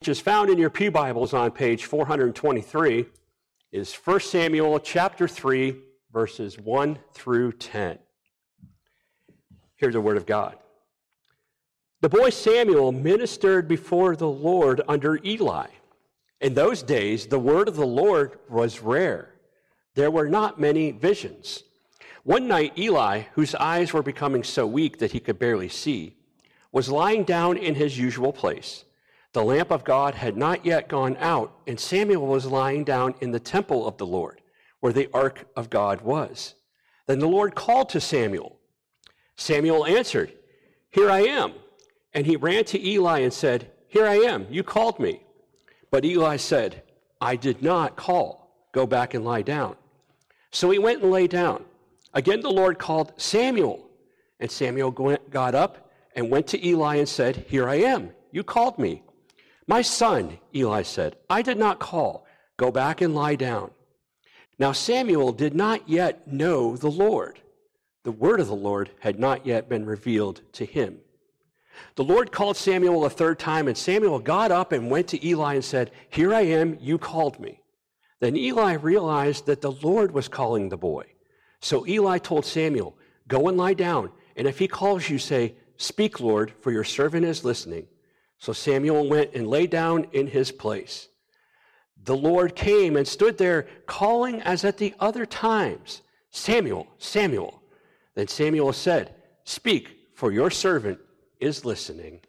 which is found in your Pew Bibles on page 423, is 1 Samuel chapter 3, verses 1 through 10. Here's the word of God. The boy Samuel ministered before the Lord under Eli. In those days, the word of the Lord was rare. There were not many visions. One night, Eli, whose eyes were becoming so weak that he could barely see, was lying down in his usual place. The lamp of God had not yet gone out, and Samuel was lying down in the temple of the Lord, where the ark of God was. Then the Lord called to Samuel. Samuel answered, Here I am. And he ran to Eli and said, Here I am. You called me. But Eli said, I did not call. Go back and lie down. So he went and lay down. Again, the Lord called Samuel. And Samuel got up and went to Eli and said, Here I am. You called me. My son, Eli said, I did not call. Go back and lie down. Now Samuel did not yet know the Lord. The word of the Lord had not yet been revealed to him. The Lord called Samuel a third time, and Samuel got up and went to Eli and said, Here I am, you called me. Then Eli realized that the Lord was calling the boy. So Eli told Samuel, Go and lie down, and if he calls you, say, Speak, Lord, for your servant is listening. So Samuel went and lay down in his place. The Lord came and stood there, calling as at the other times Samuel, Samuel. Then Samuel said, Speak, for your servant is listening.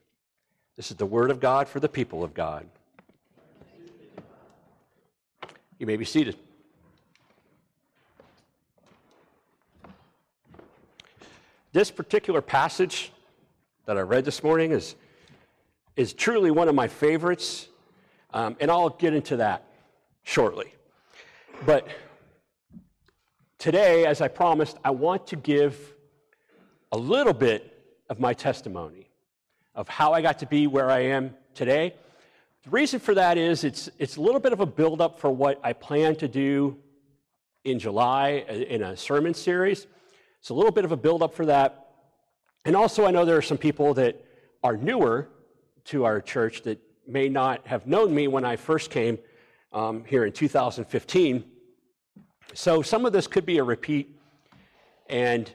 This is the word of God for the people of God. You may be seated. This particular passage that I read this morning is is truly one of my favorites, um, and I'll get into that shortly. But today, as I promised, I want to give a little bit of my testimony of how I got to be where I am today. The reason for that is it's, it's a little bit of a buildup for what I plan to do in July uh, in a sermon series. It's a little bit of a buildup for that. And also, I know there are some people that are newer to our church that may not have known me when I first came um, here in 2015. So some of this could be a repeat, and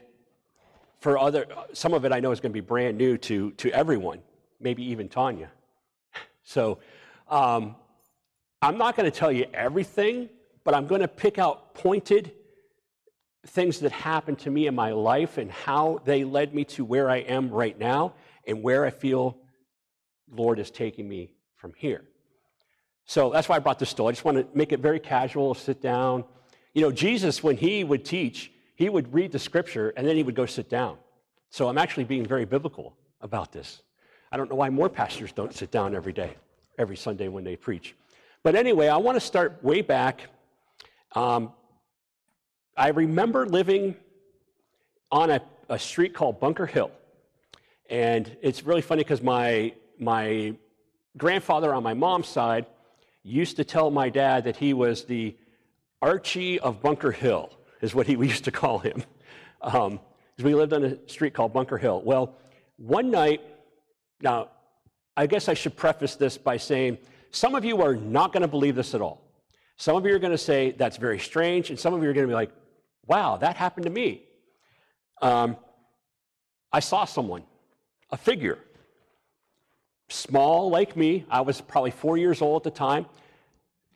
for other, some of it I know is going to be brand new to, to everyone, maybe even Tanya. So um, I'm not going to tell you everything, but I'm going to pick out pointed things that happened to me in my life and how they led me to where I am right now and where I feel Lord is taking me from here. So that's why I brought this story. I just want to make it very casual, sit down. You know, Jesus, when he would teach, he would read the scripture and then he would go sit down. So I'm actually being very biblical about this. I don't know why more pastors don't sit down every day, every Sunday when they preach. But anyway, I want to start way back. Um, I remember living on a, a street called Bunker Hill. And it's really funny because my my grandfather on my mom's side used to tell my dad that he was the Archie of Bunker Hill, is what he used to call him. Um, we lived on a street called Bunker Hill. Well, one night, now, I guess I should preface this by saying some of you are not going to believe this at all. Some of you are going to say that's very strange, and some of you are going to be like, wow, that happened to me. Um, I saw someone, a figure, small like me. I was probably four years old at the time,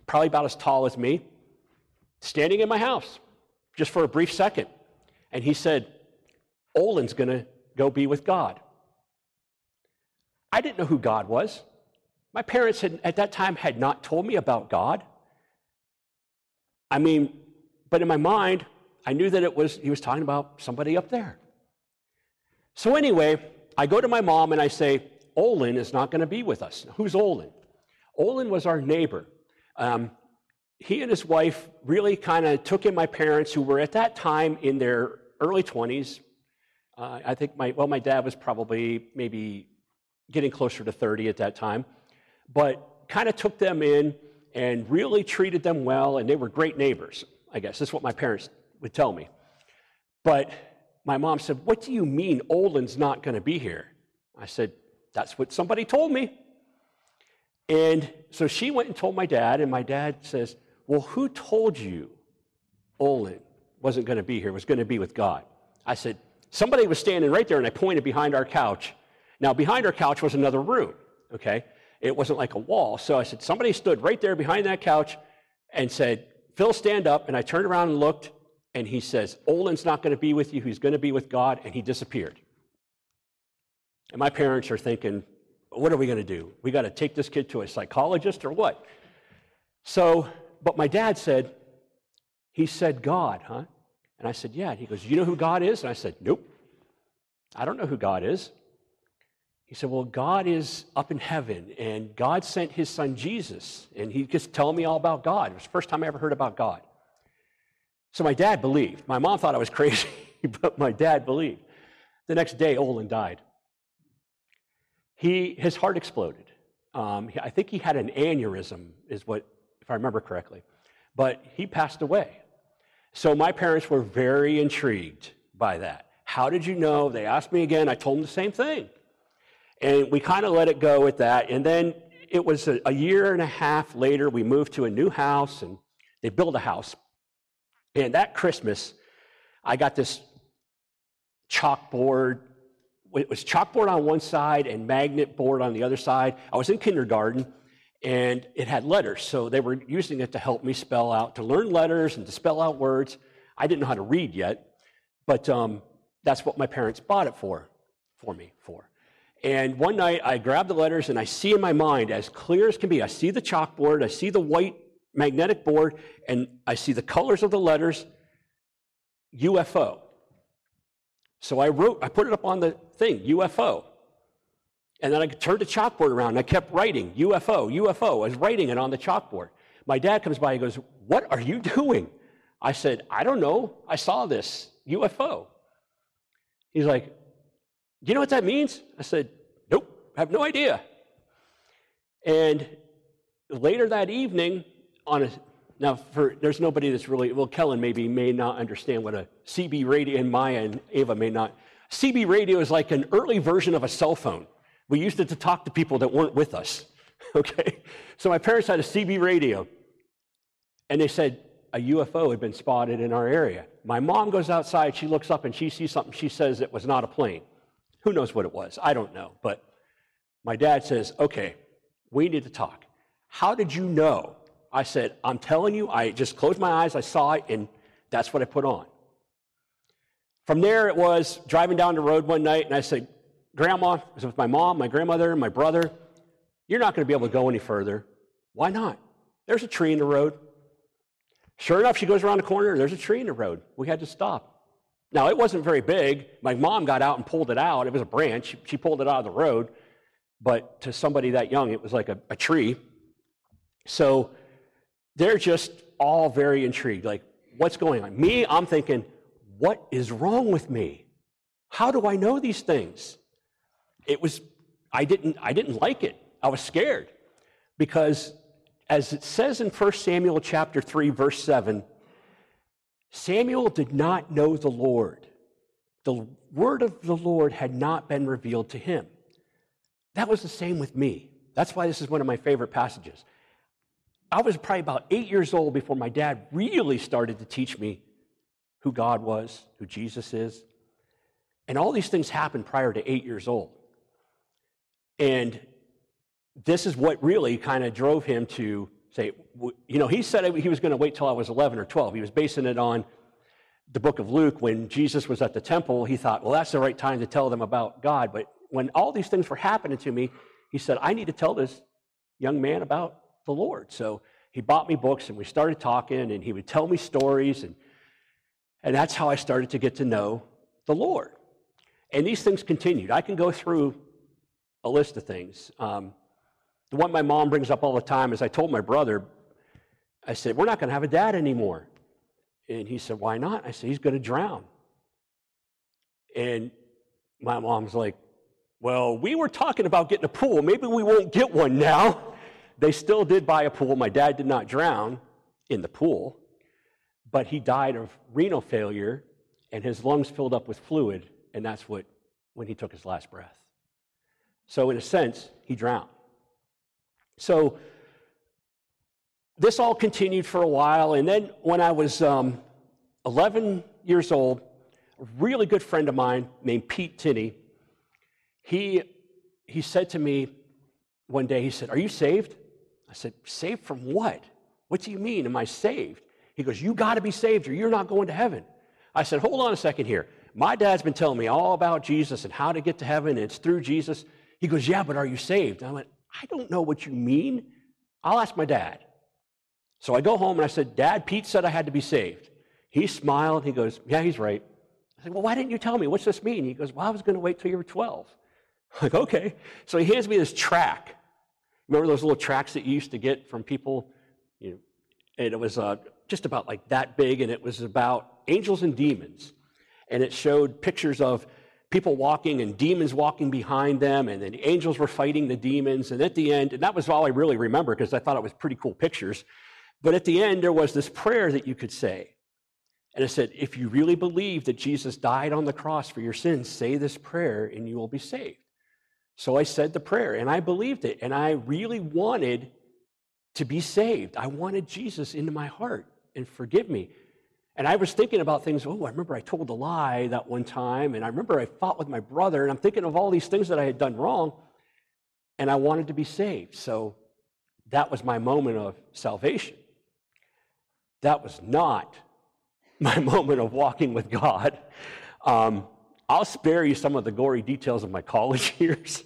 probably about as tall as me, standing in my house just for a brief second. And he said, Olin's going to go be with God. I didn't know who God was. My parents had, at that time had not told me about God. I mean, but in my mind, I knew that it was he was talking about somebody up there. So anyway, I go to my mom and I say, Olin is not going to be with us. Who's Olin? Olin was our neighbor. Um, he and his wife really kind of took in my parents, who were at that time in their early 20s. Uh, I think my, well, my dad was probably maybe getting closer to 30 at that time, but kind of took them in and really treated them well, and they were great neighbors, I guess. That's what my parents would tell me. But my mom said, What do you mean Olin's not going to be here? I said, that's what somebody told me. And so she went and told my dad, and my dad says, Well, who told you Olin wasn't going to be here, was going to be with God? I said, Somebody was standing right there, and I pointed behind our couch. Now, behind our couch was another room, okay? It wasn't like a wall. So I said, Somebody stood right there behind that couch and said, Phil, stand up. And I turned around and looked, and he says, Olin's not going to be with you. He's going to be with God. And he disappeared. And my parents are thinking, what are we going to do? We got to take this kid to a psychologist or what? So, but my dad said, he said, God, huh? And I said, yeah. He goes, you know who God is? And I said, nope. I don't know who God is. He said, well, God is up in heaven, and God sent his son Jesus, and he just telling me all about God. It was the first time I ever heard about God. So my dad believed. My mom thought I was crazy, but my dad believed. The next day, Olin died. He, his heart exploded. Um, I think he had an aneurysm, is what, if I remember correctly. But he passed away. So my parents were very intrigued by that. How did you know? They asked me again. I told them the same thing. And we kind of let it go with that. And then it was a, a, year and a half later, we moved to a new house and they built a house. And that Christmas, I got this chalkboard it was chalkboard on one side and magnet board on the other side. I was in kindergarten and it had letters. So they were using it to help me spell out, to learn letters and to spell out words. I didn't know how to read yet, but um, that's what my parents bought it for, for me for. And one night I grab the letters and I see in my mind, as clear as can be, I see the chalkboard, I see the white magnetic board, and I see the colors of the letters UFO. So I wrote, I put it up on the thing, UFO. And then I turned the chalkboard around and I kept writing UFO, UFO. I was writing it on the chalkboard. My dad comes by and goes, What are you doing? I said, I don't know. I saw this UFO. He's like, Do you know what that means? I said, Nope, I have no idea. And later that evening, on a now, for, there's nobody that's really, well, Kellen maybe may not understand what a CB radio, and Maya and Ava may not. CB radio is like an early version of a cell phone. We used it to talk to people that weren't with us. Okay? So my parents had a CB radio, and they said a UFO had been spotted in our area. My mom goes outside, she looks up, and she sees something. She says it was not a plane. Who knows what it was? I don't know. But my dad says, okay, we need to talk. How did you know I said, I'm telling you, I just closed my eyes, I saw it, and that's what I put on. From there, it was driving down the road one night, and I said, Grandma, I was with my mom, my grandmother, and my brother, you're not going to be able to go any further. Why not? There's a tree in the road. Sure enough, she goes around the corner, and there's a tree in the road. We had to stop. Now, it wasn't very big. My mom got out and pulled it out. It was a branch. She pulled it out of the road. But to somebody that young, it was like a, a tree. So they're just all very intrigued. Like, what's going on? Me, I'm thinking, what is wrong with me? How do I know these things? It was, I didn't, I didn't like it. I was scared because as it says in 1 Samuel chapter 3, verse 7, Samuel did not know the Lord. The word of the Lord had not been revealed to him. That was the same with me. That's why this is one of my favorite passages. I was probably about eight years old before my dad really started to teach me who God was, who Jesus is. And all these things happened prior to eight years old. And this is what really kind of drove him to say, you know, he said he was going to wait till I was 11 or 12. He was basing it on the book of Luke. When Jesus was at the temple, he thought, well, that's the right time to tell them about God. But when all these things were happening to me, he said, I need to tell this young man about the Lord. So he bought me books and we started talking and he would tell me stories and and that's how I started to get to know the Lord. And these things continued. I can go through a list of things. Um, the one my mom brings up all the time is I told my brother, I said, We're not going to have a dad anymore. And he said, Why not? I said, He's going to drown. And my mom's like, Well, we were talking about getting a pool. Maybe we won't get one now. They still did buy a pool. My dad did not drown in the pool, but he died of renal failure and his lungs filled up with fluid, and that's what when he took his last breath. So, in a sense, he drowned. So this all continued for a while. And then when I was um, 11 years old, a really good friend of mine named Pete Tinney, he, he said to me one day, he said, Are you saved? I said, Saved from what? What do you mean? Am I saved? He goes, You got to be saved or you're not going to heaven. I said, Hold on a second here. My dad's been telling me all about Jesus and how to get to heaven, and it's through Jesus. He goes, Yeah, but are you saved? I went, I don't know what you mean. I'll ask my dad. So I go home and I said, Dad, Pete said I had to be saved. He smiled. He goes, Yeah, he's right. I said, Well, why didn't you tell me? What's this mean? He goes, Well, I was going to wait till you were 12. I'm like, okay. So he hands me this track. Remember those little tracks that you used to get from people? You know, and it was uh, just about like that big, and it was about angels and demons. And it showed pictures of people walking and demons walking behind them, and then the angels were fighting the demons. And at the end, and that was all I really remember because I thought it was pretty cool pictures. But at the end, there was this prayer that you could say. And it said, if you really believe that Jesus died on the cross for your sins, say this prayer and you will be saved. So I said the prayer and I believed it. And I really wanted to be saved. I wanted Jesus into my heart and forgive me. And I was thinking about things. Oh, I remember I told a lie that one time. And I remember I fought with my brother. And I'm thinking of all these things that I had done wrong. And I wanted to be saved. So that was my moment of salvation. That was not my moment of walking with God. Um, I'll spare you some of the gory details of my college years.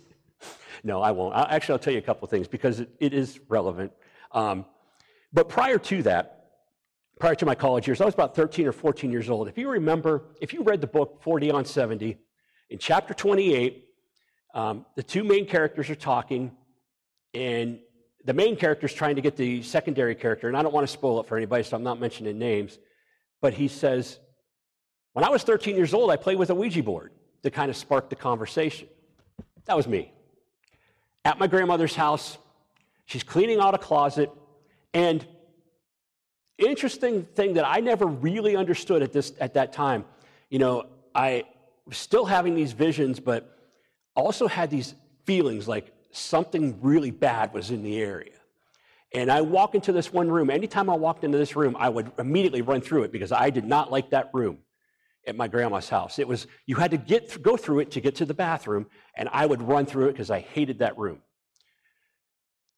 no, I won't. I'll, actually, I'll tell you a couple things because it, it is relevant. Um, but prior to that, prior to my college years, I was about 13 or 14 years old. If you remember, if you read the book 40 on 70, in chapter 28, um, the two main characters are talking, and the main character is trying to get the secondary character, and I don't want to spoil it for anybody, so I'm not mentioning names. But he says, When I was 13 years old, I played with a Ouija board to kind of spark the conversation. That was me. At my grandmother's house, she's cleaning out a closet, and interesting thing that I never really understood at this at that time, you know, I was still having these visions, but also had these feelings like something really bad was in the area. And I walk into this one room. Anytime I walked into this room, I would immediately run through it because I did not like that room at my grandma's house. It was you had to get go through it to get to the bathroom, and I would run through it because I hated that room.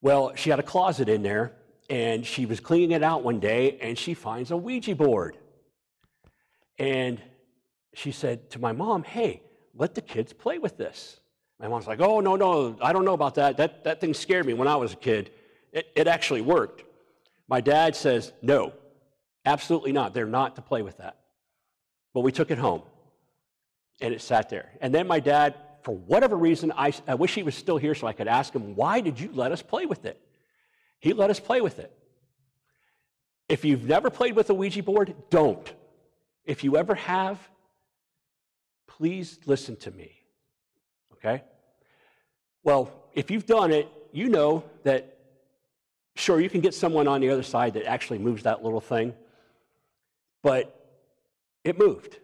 Well, she had a closet in there, and she was cleaning it out one day, and she finds a Ouija board. And she said to my mom, "Hey, let the kids play with this." My mom's like, "Oh no, no, I don't know about that. That that thing scared me when I was a kid." It, it actually worked. My dad says, no, absolutely not. They're not to play with that. But we took it home and it sat there. And then my dad, for whatever reason, I, I wish he was still here so I could ask him, why did you let us play with it? He let us play with it. If you've never played with a Ouija board, don't. If you ever have, please listen to me. Okay? Well, if you've done it, you know that Sure, you can get someone on the other side that actually moves that little thing, but it moved.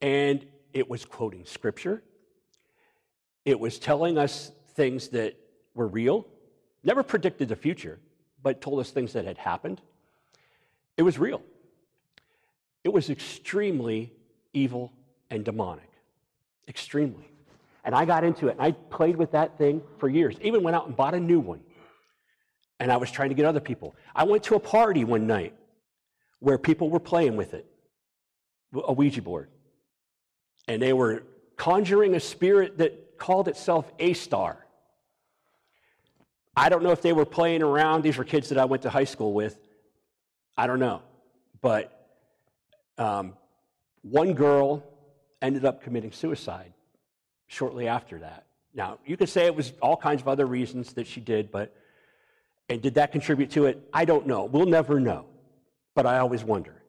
And it was quoting scripture, it was telling us things that were real, never predicted the future, but told us things that had happened. It was real. It was extremely evil and demonic. Extremely. And I got into it, I played with that thing for years, even went out and bought a new one and I was trying to get other people. I went to a party one night where people were playing with it, a Ouija board. And they were conjuring a spirit that called itself A Star. I don't know if they were playing around. These were kids that I went to high school with. I don't know. But um, one girl ended up committing suicide shortly after that. Now, you could say it was all kinds of other reasons that she did, but and did that contribute to it? I don't know. We'll never know. But I always wonder.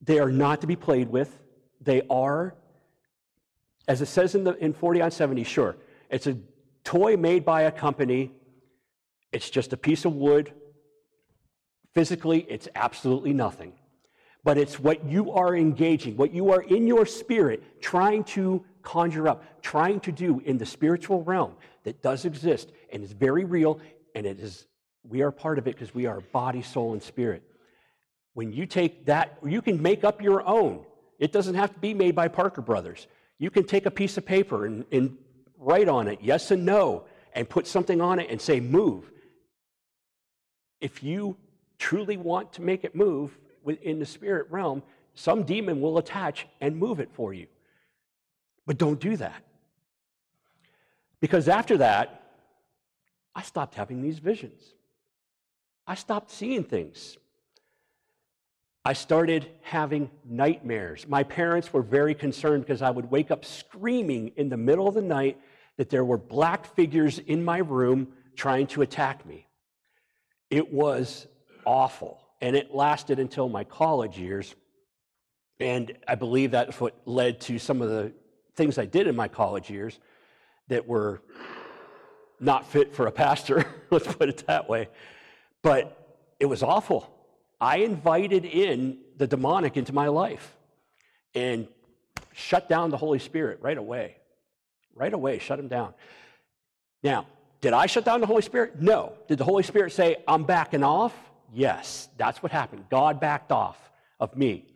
They are not to be played with. They are, as it says in, the, in 40 on 70, sure, it's a toy made by a company. It's just a piece of wood. Physically, it's absolutely nothing. But it's what you are engaging, what you are in your spirit trying to conjure up, trying to do in the spiritual realm that does exist and is very real and it is we are part of it because we are body, soul, and spirit. When you take that, you can make up your own. It doesn't have to be made by Parker Brothers. You can take a piece of paper and, and write on it yes and no and put something on it and say move. If you truly want to make it move in the spirit realm, some demon will attach and move it for you. But don't do that. Because after that, I stopped having these visions. I stopped seeing things. I started having nightmares. My parents were very concerned because I would wake up screaming in the middle of the night that there were black figures in my room trying to attack me. It was awful. And it lasted until my college years. And I believe that's what led to some of the things I did in my college years that were not fit for a pastor, let's put it that way. But it was awful. I invited in the demonic into my life and shut down the Holy Spirit right away. Right away, shut him down. Now, did I shut down the Holy Spirit? No. Did the Holy Spirit say, I'm backing off? Yes, that's what happened. God backed off of me.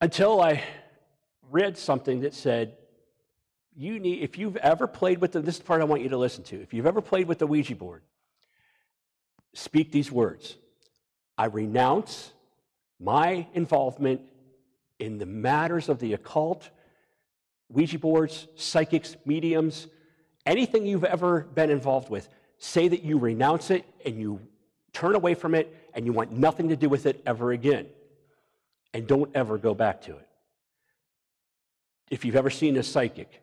Until I read something that said, you need, if you've ever played with the, this is the part I want you to listen to. If you've ever played with the Ouija board, speak these words I renounce my involvement in the matters of the occult, Ouija boards, psychics, mediums, anything you've ever been involved with. Say that you renounce it and you turn away from it and you want nothing to do with it ever again. And don't ever go back to it. If you've ever seen a psychic,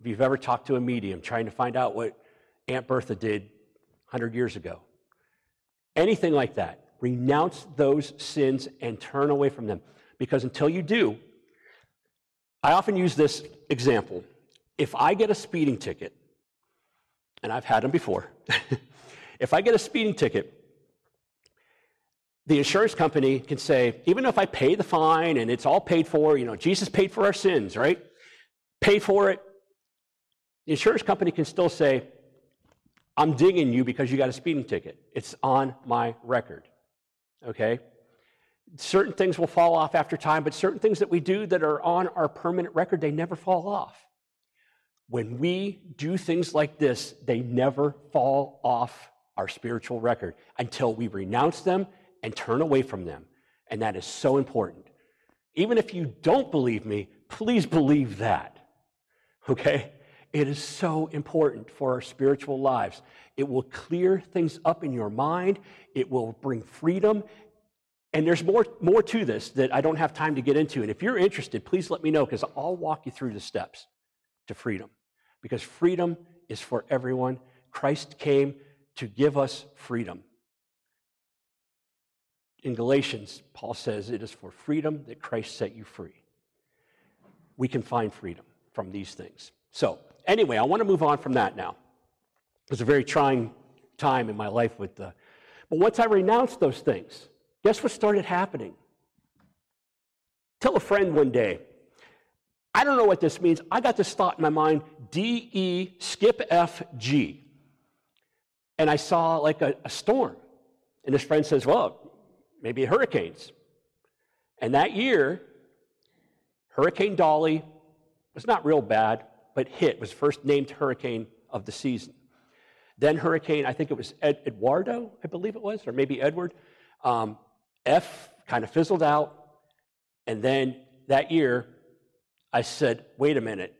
if you've ever talked to a medium trying to find out what Aunt Bertha did 100 years ago, anything like that, renounce those sins and turn away from them. Because until you do, I often use this example. If I get a speeding ticket, and I've had them before, if I get a speeding ticket, the insurance company can say, even if I pay the fine and it's all paid for, you know, Jesus paid for our sins, right? Pay for it. The insurance company can still say, I'm dinging you because you got a speeding ticket. It's on my record. Okay? Certain things will fall off after time, but certain things that we do that are on our permanent record, they never fall off. When we do things like this, they never fall off our spiritual record until we renounce them and turn away from them. And that is so important. Even if you don't believe me, please believe that. Okay? It is so important for our spiritual lives. It will clear things up in your mind, it will bring freedom. And there's more, more to this that I don't have time to get into. And if you're interested, please let me know because I'll walk you through the steps to freedom. Because freedom is for everyone. Christ came to give us freedom. In Galatians, Paul says it is for freedom that Christ set you free. We can find freedom from these things. So, Anyway, I want to move on from that now. It was a very trying time in my life with the. But once I renounced those things, guess what started happening? Tell a friend one day, I don't know what this means. I got this thought in my mind D E skip F G. And I saw like a, a storm. And this friend says, Well, maybe hurricanes. And that year, Hurricane Dolly was not real bad but hit, was first named hurricane of the season. Then hurricane, I think it was Ed, Eduardo, I believe it was, or maybe Edward. Um, F kind of fizzled out. And then that year, I said, wait a minute,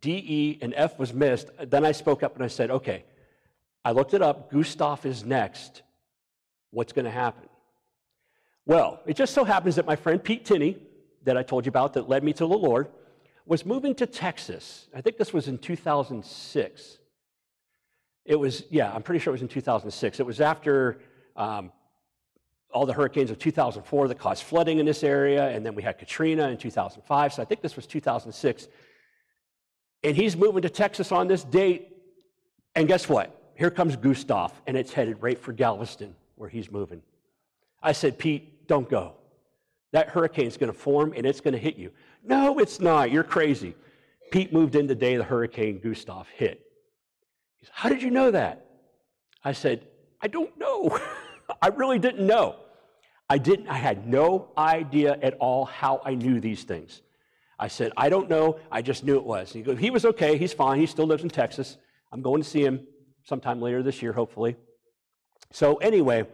DE and F was missed. Then I spoke up and I said, okay, I looked it up. Gustav is next. What's going to happen? Well, it just so happens that my friend Pete Tinney, that I told you about, that led me to the Lord, was moving to Texas. I think this was in 2006. It was, yeah, I'm pretty sure it was in 2006. It was after um, all the hurricanes of 2004 that caused flooding in this area, and then we had Katrina in 2005. So I think this was 2006. And he's moving to Texas on this date. And guess what? Here comes Gustav, and it's headed right for Galveston, where he's moving. I said, Pete, don't go. That hurricane's going to form and it's going to hit you. No, it's not. You're crazy. Pete moved in the day the hurricane Gustav hit. He said, How did you know that? I said, I don't know. I really didn't know. I didn't, I had no idea at all how I knew these things. I said, I don't know. I just knew it was. He goes, he was okay. He's fine. He still lives in Texas. I'm going to see him sometime later this year, hopefully. So, anyway,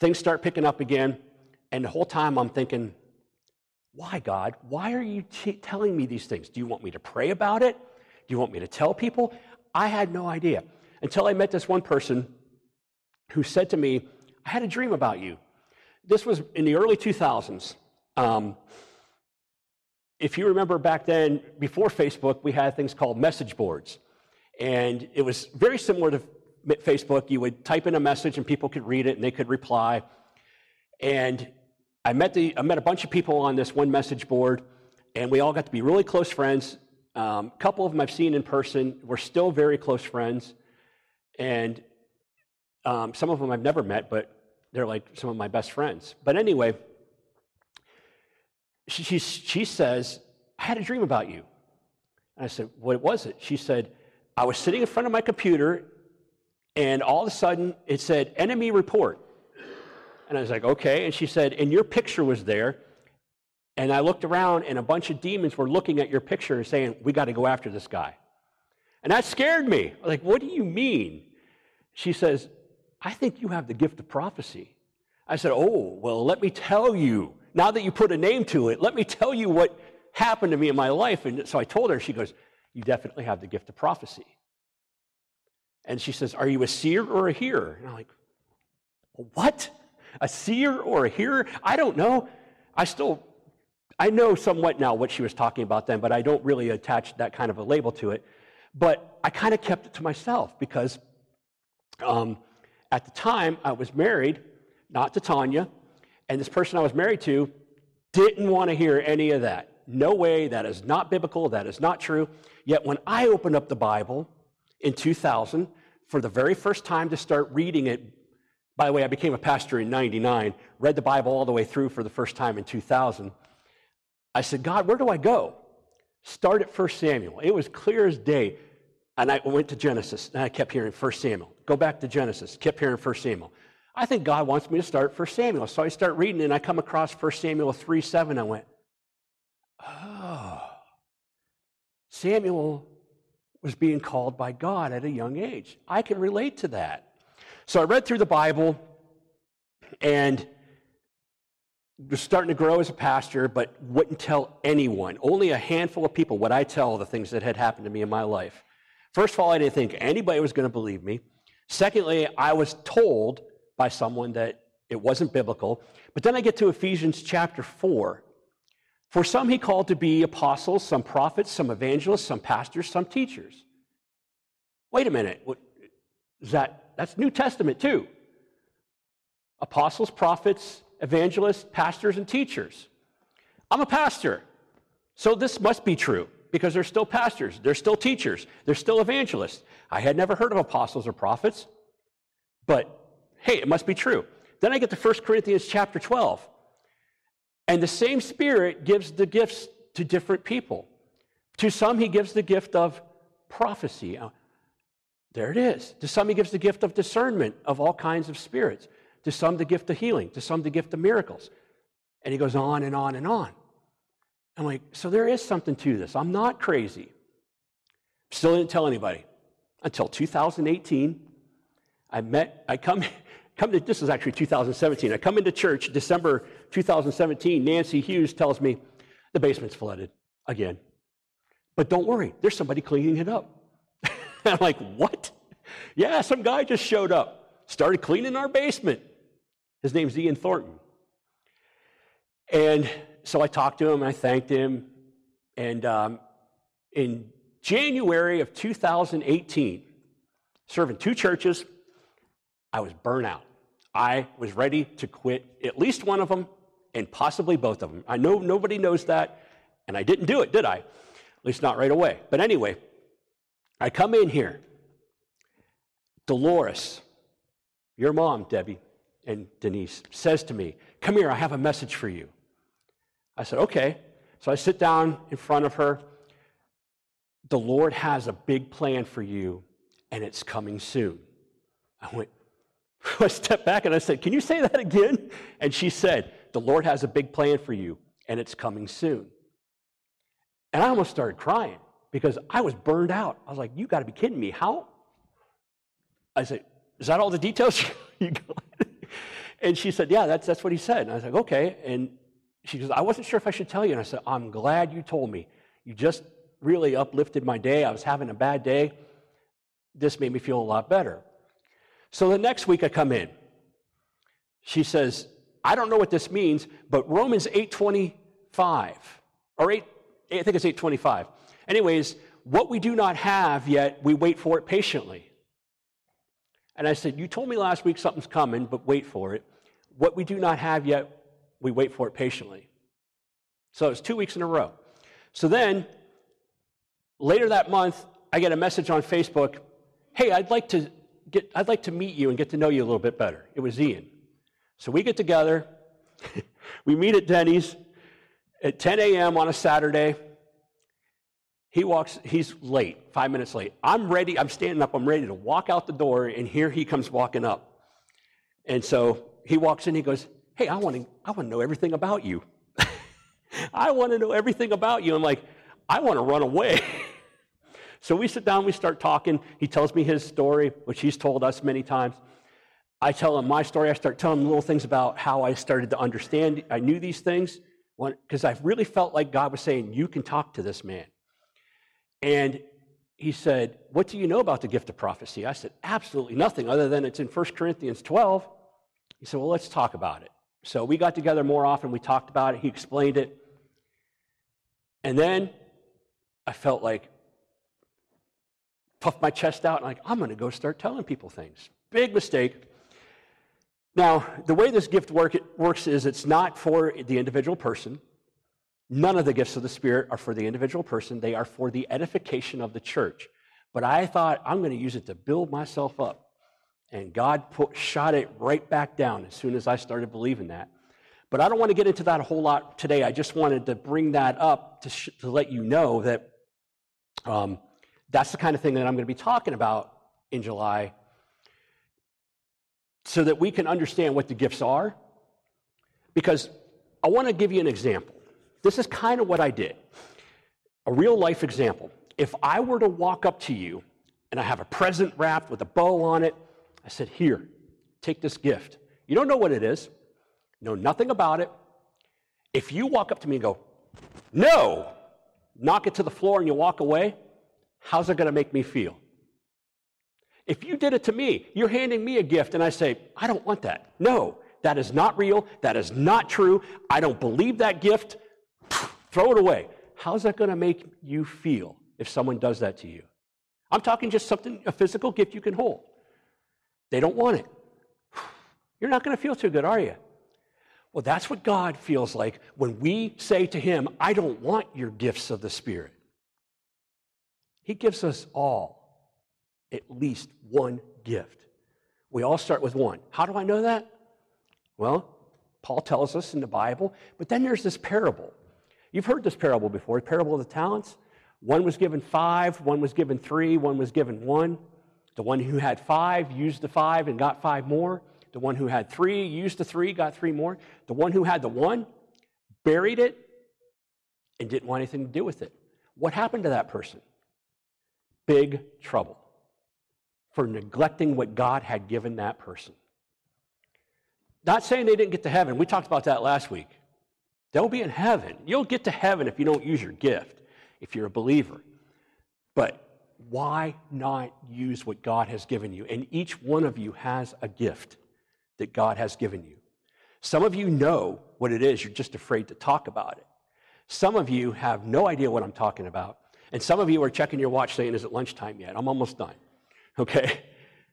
things start picking up again. And the whole time I'm thinking, why, God? Why are you t- telling me these things? Do you want me to pray about it? Do you want me to tell people? I had no idea until I met this one person who said to me, I had a dream about you. This was in the early 2000s. Um, if you remember back then, before Facebook, we had things called message boards. And it was very similar to Facebook. You would type in a message and people could read it and they could reply. And I met, the, I met a bunch of people on this one message board, and we all got to be really close friends. A um, couple of them I've seen in person. We're still very close friends. And um, some of them I've never met, but they're like some of my best friends. But anyway, she, she, she says, I had a dream about you. And I said, What was it? She said, I was sitting in front of my computer, and all of a sudden it said, Enemy report. And I was like, Okay. And she said, And your picture was there. And I looked around, and a bunch of demons were looking at your picture and saying, We got to go after this guy. And that scared me. Like, what do you mean? She says, I think you have the gift of prophecy. I said, Oh, well, let me tell you. Now that you put a name to it, let me tell you what happened to me in my life. And so I told her, she goes, You definitely have the gift of prophecy. And she says, Are you a seer or a hearer? And I'm like, What? A seer or a hearer? I don't know. I still, I know somewhat now what she was talking about then, but I don't really attach that kind of a label to it. But I kind of kept it to myself because um, at the time I was married, not to Tanya, and this person I was married to didn't want to hear any of that. No way, that is not biblical, that is not true. Yet when I opened up the Bible in 2000 for the very first time to start reading it, by the way, I became a pastor in 99, read the Bible all the way through for the first time in 2000. I said, God, where do I go? Start at 1 Samuel. It was clear as day. And I went to Genesis, and I kept hearing 1 Samuel. Go back to Genesis, kept hearing 1 Samuel. I think God wants me to start 1 Samuel. So I start reading, and I come across 1 Samuel 3 7. I went, oh, Samuel was being called by God at a young age. I can relate to that. So I read through the Bible and was starting to grow as a pastor, but wouldn't tell anyone. Only a handful of people would I tell the things that had happened to me in my life. First of all, I didn't think anybody was going to believe me. Secondly, I was told by someone that it wasn't biblical. But then I get to Ephesians chapter 4. For some he called to be apostles, some prophets, some evangelists, some pastors, some teachers. Wait a minute. What, is that, that's New Testament too. Apostles, prophets, evangelists, pastors, and teachers. I'm a pastor, so this must be true because they're still pastors, they're still teachers, they're still evangelists. I had never heard of apostles or prophets, but hey, it must be true. Then I get to 1 Corinthians chapter 12. And the same Spirit gives the gifts to different people. To some, He gives the gift of prophecy. There it is. To some, He gives the gift of discernment of all kinds of spirits. To some, the gift of healing. To some, the gift of miracles. And He goes on and on and on. I'm like, so there is something to this. I'm not crazy. Still didn't tell anybody until 2018. I met, I come, come to, this is actually 2017. I come into church December 2017. Nancy Hughes tells me the basement's flooded again. But don't worry, there's somebody cleaning it up. I'm like, what? Yeah, some guy just showed up, started cleaning our basement. His name's Ian Thornton. And so I talked to him, I thanked him, and um, in January of 2018, serving two churches, I was burnt out. I was ready to quit at least one of them and possibly both of them. I know nobody knows that, and I didn't do it, did I? At least not right away. But anyway, I come in here. Dolores, your mom, Debbie, and Denise, says to me, Come here, I have a message for you. I said, Okay. So I sit down in front of her. The Lord has a big plan for you, and it's coming soon. I went, I stepped back and I said, Can you say that again? And she said, The Lord has a big plan for you, and it's coming soon. And I almost started crying because I was burned out. I was like, You got to be kidding me. How? I said, Is that all the details? And she said, Yeah, that's, that's what he said. And I was like, Okay. And she goes, I wasn't sure if I should tell you. And I said, I'm glad you told me. You just really uplifted my day. I was having a bad day. This made me feel a lot better. So the next week I come in. She says, I don't know what this means, but Romans 8:25 or 8 I think it's 8:25. Anyways, what we do not have yet, we wait for it patiently. And I said, You told me last week something's coming, but wait for it. What we do not have yet, we wait for it patiently. So it's two weeks in a row. So then, later that month, I get a message on Facebook Hey, I'd like to, get, I'd like to meet you and get to know you a little bit better. It was Ian. So we get together, we meet at Denny's at 10 a.m. on a Saturday. He walks, he's late, five minutes late. I'm ready, I'm standing up, I'm ready to walk out the door, and here he comes walking up. And so he walks in, he goes, Hey, I want to, I want to know everything about you. I want to know everything about you. I'm like, I want to run away. so we sit down, we start talking. He tells me his story, which he's told us many times. I tell him my story. I start telling him little things about how I started to understand. I knew these things because I really felt like God was saying, You can talk to this man. And he said, What do you know about the gift of prophecy? I said, Absolutely nothing other than it's in 1 Corinthians 12. He said, Well, let's talk about it. So we got together more often. We talked about it. He explained it. And then I felt like, puffed my chest out, and like, I'm going to go start telling people things. Big mistake. Now, the way this gift work, it works is it's not for the individual person. None of the gifts of the Spirit are for the individual person, they are for the edification of the church. But I thought I'm going to use it to build myself up. And God put, shot it right back down as soon as I started believing that. But I don't want to get into that a whole lot today. I just wanted to bring that up to, sh- to let you know that um, that's the kind of thing that I'm going to be talking about in July so that we can understand what the gifts are. Because I want to give you an example. This is kind of what I did a real life example. If I were to walk up to you and I have a present wrapped with a bow on it, I said, Here, take this gift. You don't know what it is, know nothing about it. If you walk up to me and go, No, knock it to the floor and you walk away, how's it going to make me feel? If you did it to me, you're handing me a gift and I say, I don't want that. No, that is not real. That is not true. I don't believe that gift. Throw it away. How's that going to make you feel if someone does that to you? I'm talking just something, a physical gift you can hold. They don't want it. You're not going to feel too good, are you? Well, that's what God feels like when we say to Him, I don't want your gifts of the Spirit. He gives us all at least one gift. We all start with one. How do I know that? Well, Paul tells us in the Bible, but then there's this parable. You've heard this parable before, the parable of the talents. One was given five, one was given three, one was given one. The one who had five used the five and got five more. The one who had three used the three, got three more. The one who had the one buried it and didn't want anything to do with it. What happened to that person? Big trouble for neglecting what God had given that person. Not saying they didn't get to heaven. We talked about that last week. They'll be in heaven. You'll get to heaven if you don't use your gift, if you're a believer. But why not use what God has given you? And each one of you has a gift that God has given you. Some of you know what it is, you're just afraid to talk about it. Some of you have no idea what I'm talking about. And some of you are checking your watch saying, Is it lunchtime yet? I'm almost done. Okay?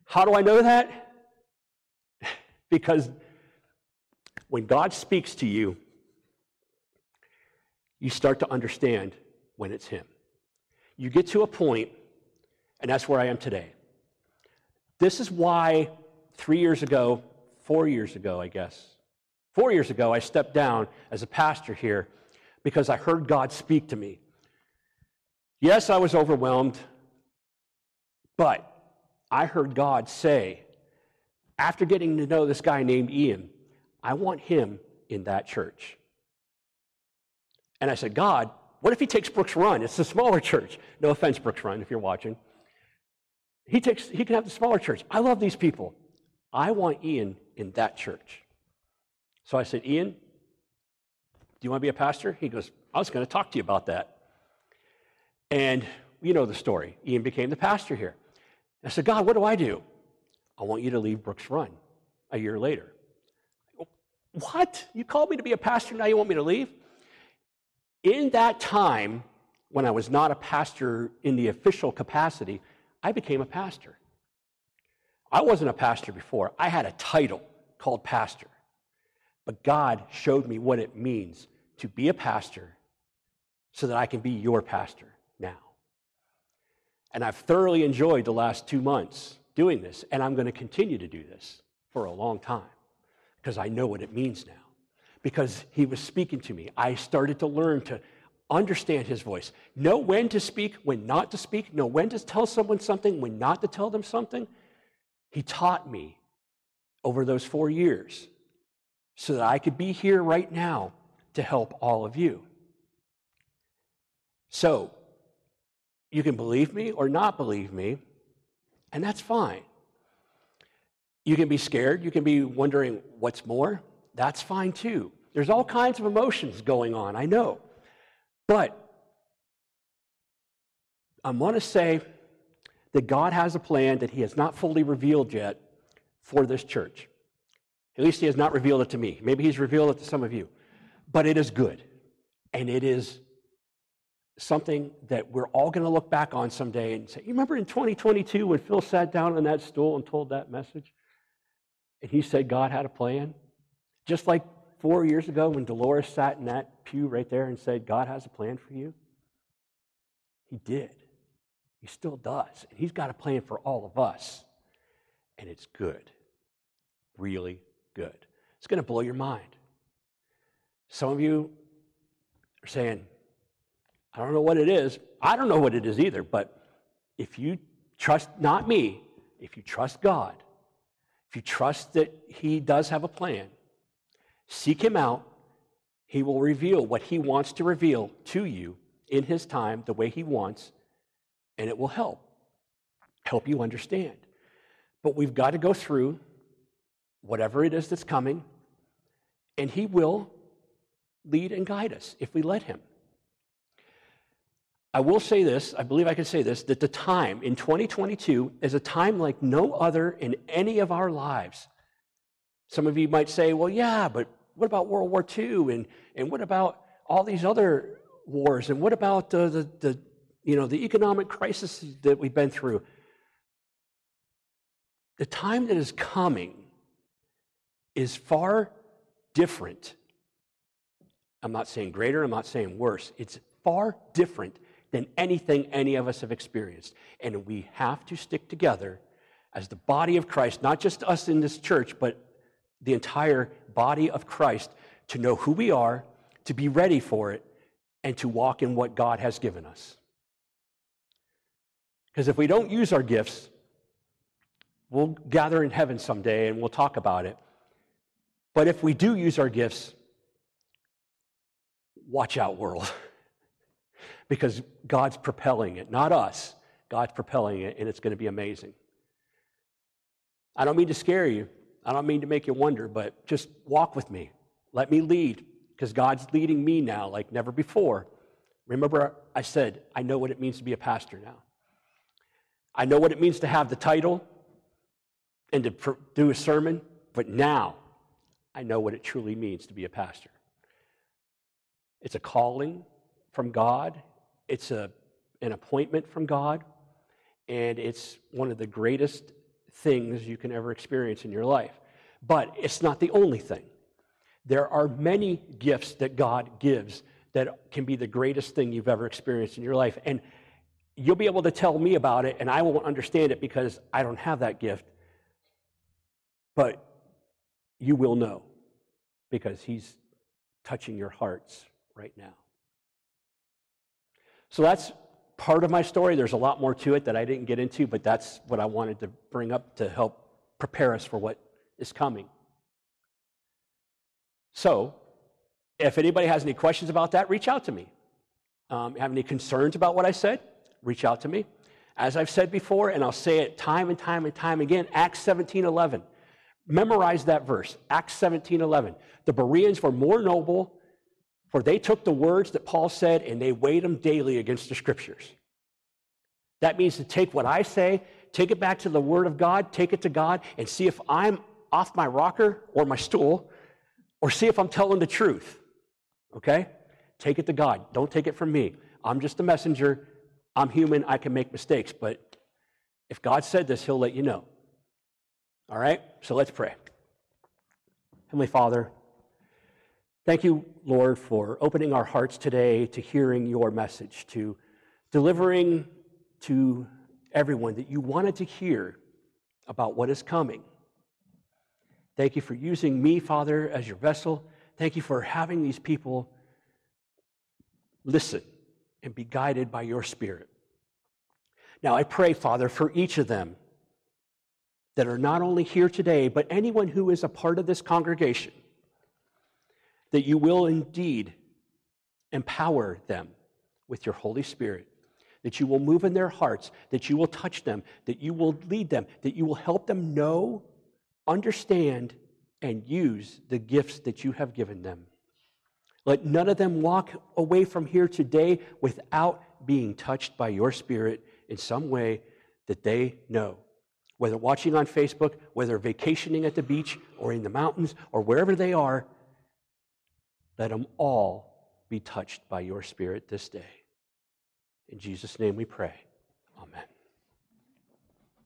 How do I know that? because when God speaks to you, you start to understand when it's Him. You get to a point and that's where I am today. This is why three years ago, four years ago, I guess, four years ago, I stepped down as a pastor here because I heard God speak to me. Yes, I was overwhelmed, but I heard God say after getting to know this guy named Ian, I want him in that church. And I said, God, what if he takes Brooks Run? It's a smaller church. No offense, Brooks Run, if you're watching. He, takes, he can have the smaller church. I love these people. I want Ian in that church. So I said, Ian, do you want to be a pastor? He goes, I was going to talk to you about that. And you know the story. Ian became the pastor here. I said, God, what do I do? I want you to leave Brooks Run a year later. What? You called me to be a pastor, now you want me to leave? In that time, when I was not a pastor in the official capacity, I became a pastor. I wasn't a pastor before, I had a title called pastor. But God showed me what it means to be a pastor so that I can be your pastor now. And I've thoroughly enjoyed the last two months doing this, and I'm going to continue to do this for a long time because I know what it means now. Because he was speaking to me, I started to learn to understand his voice, know when to speak, when not to speak, know when to tell someone something, when not to tell them something. He taught me over those four years so that I could be here right now to help all of you. So, you can believe me or not believe me, and that's fine. You can be scared, you can be wondering what's more, that's fine too. There's all kinds of emotions going on, I know. But I want to say that God has a plan that He has not fully revealed yet for this church. At least He has not revealed it to me. Maybe He's revealed it to some of you. But it is good. And it is something that we're all going to look back on someday and say, You remember in 2022 when Phil sat down on that stool and told that message? And he said God had a plan? Just like four years ago when Dolores sat in that pew right there and said, God has a plan for you? He did. He still does. And he's got a plan for all of us. And it's good. Really good. It's going to blow your mind. Some of you are saying, I don't know what it is. I don't know what it is either, but if you trust not me, if you trust God, if you trust that He does have a plan, seek Him out. He will reveal what He wants to reveal to you in His time, the way He wants, and it will help. Help you understand. But we've got to go through whatever it is that's coming, and He will lead and guide us if we let Him. I will say this, I believe I can say this, that the time in 2022 is a time like no other in any of our lives. Some of you might say, well, yeah, but what about World War II? And, and what about all these other wars? And what about the, the, the, you know, the economic crisis that we've been through? The time that is coming is far different. I'm not saying greater, I'm not saying worse. It's far different than anything any of us have experienced. And we have to stick together as the body of Christ, not just us in this church, but the entire body of Christ, to know who we are, to be ready for it, and to walk in what God has given us. Because if we don't use our gifts, we'll gather in heaven someday and we'll talk about it. But if we do use our gifts, watch out, world. because God's propelling it, not us. God's propelling it, and it's going to be amazing. I don't mean to scare you. I don't mean to make you wonder, but just walk with me. Let me lead, because God's leading me now like never before. Remember, I said, I know what it means to be a pastor now. I know what it means to have the title and to do a sermon, but now I know what it truly means to be a pastor. It's a calling from God, it's a, an appointment from God, and it's one of the greatest things you can ever experience in your life. But it's not the only thing. There are many gifts that God gives that can be the greatest thing you've ever experienced in your life. And you'll be able to tell me about it, and I won't understand it because I don't have that gift. But you will know because He's touching your hearts right now. So that's part of my story. There's a lot more to it that I didn't get into, but that's what I wanted to bring up to help prepare us for what is coming. So, if anybody has any questions about that, reach out to me. Um, have any concerns about what I said? Reach out to me. As I've said before, and I'll say it time and time and time again, Acts 17 11. Memorize that verse, Acts 17 11. The Bereans were more noble, for they took the words that Paul said and they weighed them daily against the scriptures. That means to take what I say, take it back to the Word of God, take it to God, and see if I'm off my rocker or my stool, or see if I'm telling the truth. Okay? Take it to God. Don't take it from me. I'm just a messenger. I'm human. I can make mistakes. But if God said this, He'll let you know. All right? So let's pray. Heavenly Father, thank you, Lord, for opening our hearts today to hearing your message, to delivering to everyone that you wanted to hear about what is coming. Thank you for using me, Father, as your vessel. Thank you for having these people listen and be guided by your Spirit. Now, I pray, Father, for each of them that are not only here today, but anyone who is a part of this congregation, that you will indeed empower them with your Holy Spirit, that you will move in their hearts, that you will touch them, that you will lead them, that you will help them know, understand, and use the gifts that you have given them. Let none of them walk away from here today without being touched by your Spirit in some way that they know whether watching on Facebook, whether vacationing at the beach or in the mountains or wherever they are, let them all be touched by your Spirit this day. In Jesus' name we pray. Amen.